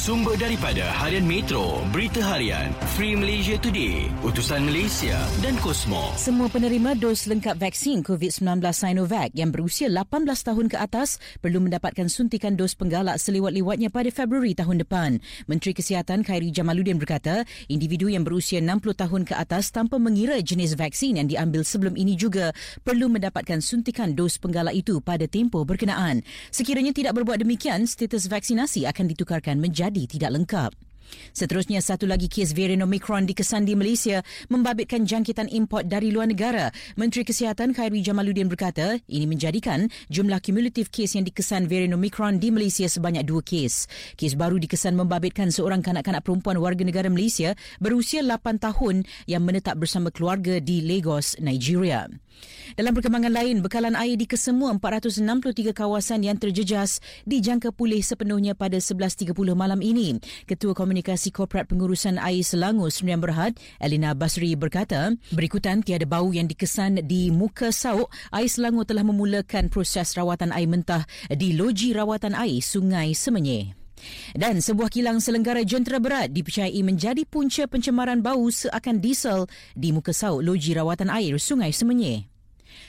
Sumber daripada Harian Metro, Berita Harian, Free Malaysia Today, Utusan Malaysia dan Kosmo. Semua penerima dos lengkap vaksin COVID-19 Sinovac yang berusia 18 tahun ke atas perlu mendapatkan suntikan dos penggalak selewat-lewatnya pada Februari tahun depan. Menteri Kesihatan Khairi Jamaluddin berkata, individu yang berusia 60 tahun ke atas tanpa mengira jenis vaksin yang diambil sebelum ini juga perlu mendapatkan suntikan dos penggalak itu pada tempoh berkenaan. Sekiranya tidak berbuat demikian, status vaksinasi akan ditukarkan menjadi jadi tidak lengkap. Seterusnya, satu lagi kes varian Omicron dikesan di Malaysia membabitkan jangkitan import dari luar negara. Menteri Kesihatan Khairi Jamaluddin berkata, ini menjadikan jumlah kumulatif kes yang dikesan varian Omicron di Malaysia sebanyak dua kes. Kes baru dikesan membabitkan seorang kanak-kanak perempuan warga negara Malaysia berusia 8 tahun yang menetap bersama keluarga di Lagos, Nigeria. Dalam perkembangan lain, bekalan air di kesemua 463 kawasan yang terjejas dijangka pulih sepenuhnya pada 11.30 malam ini. Ketua Komunikasi Korporat Pengurusan Air Selangor Sembilan Berhad, Elina Basri berkata, berikutan tiada bau yang dikesan di muka sauk, Air Selangor telah memulakan proses rawatan air mentah di loji rawatan air Sungai Semenyih. Dan sebuah kilang selenggara jentera berat dipercayai menjadi punca pencemaran bau seakan diesel di muka sauk loji rawatan air Sungai Semenyih.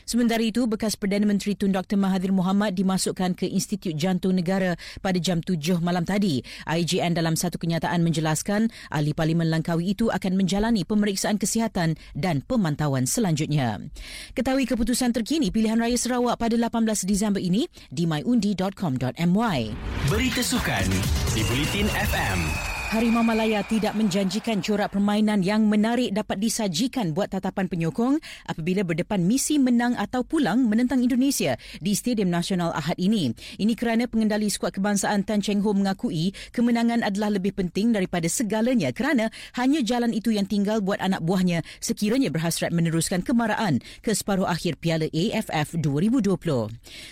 Sementara itu, bekas Perdana Menteri Tun Dr. Mahathir Mohamad dimasukkan ke Institut Jantung Negara pada jam 7 malam tadi. IGN dalam satu kenyataan menjelaskan ahli Parlimen Langkawi itu akan menjalani pemeriksaan kesihatan dan pemantauan selanjutnya. Ketahui keputusan terkini pilihan raya Sarawak pada 18 Disember ini di myundi.com.my. Berita sukan di Bulletin FM. Harimau Malaya tidak menjanjikan corak permainan yang menarik dapat disajikan buat tatapan penyokong apabila berdepan misi menang atau pulang menentang Indonesia di Stadium Nasional Ahad ini. Ini kerana pengendali skuad kebangsaan Tan Cheng Ho mengakui kemenangan adalah lebih penting daripada segalanya kerana hanya jalan itu yang tinggal buat anak buahnya sekiranya berhasrat meneruskan kemaraan ke separuh akhir Piala AFF 2020.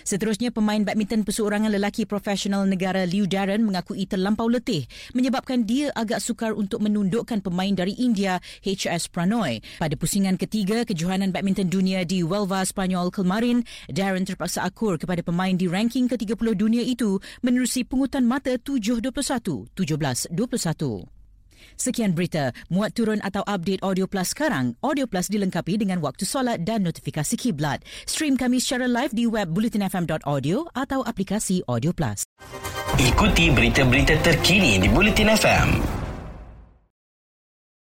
Seterusnya, pemain badminton perseorangan lelaki profesional negara Liu Darren mengakui terlampau letih menyebabkan dia agak sukar untuk menundukkan pemain dari India HS Pranoy. Pada pusingan ketiga kejohanan badminton dunia di Huelva Spanyol kemarin, Darren terpaksa akur kepada pemain di ranking ke-30 dunia itu menerusi pungutan mata 7-21, 17-21. Sekian berita. Muat turun atau update Audio Plus sekarang. Audio Plus dilengkapi dengan waktu solat dan notifikasi kiblat. Stream kami secara live di web bulletinfm.audio atau aplikasi Audio Plus. Ikuti berita-berita terkini di Bulletin FM.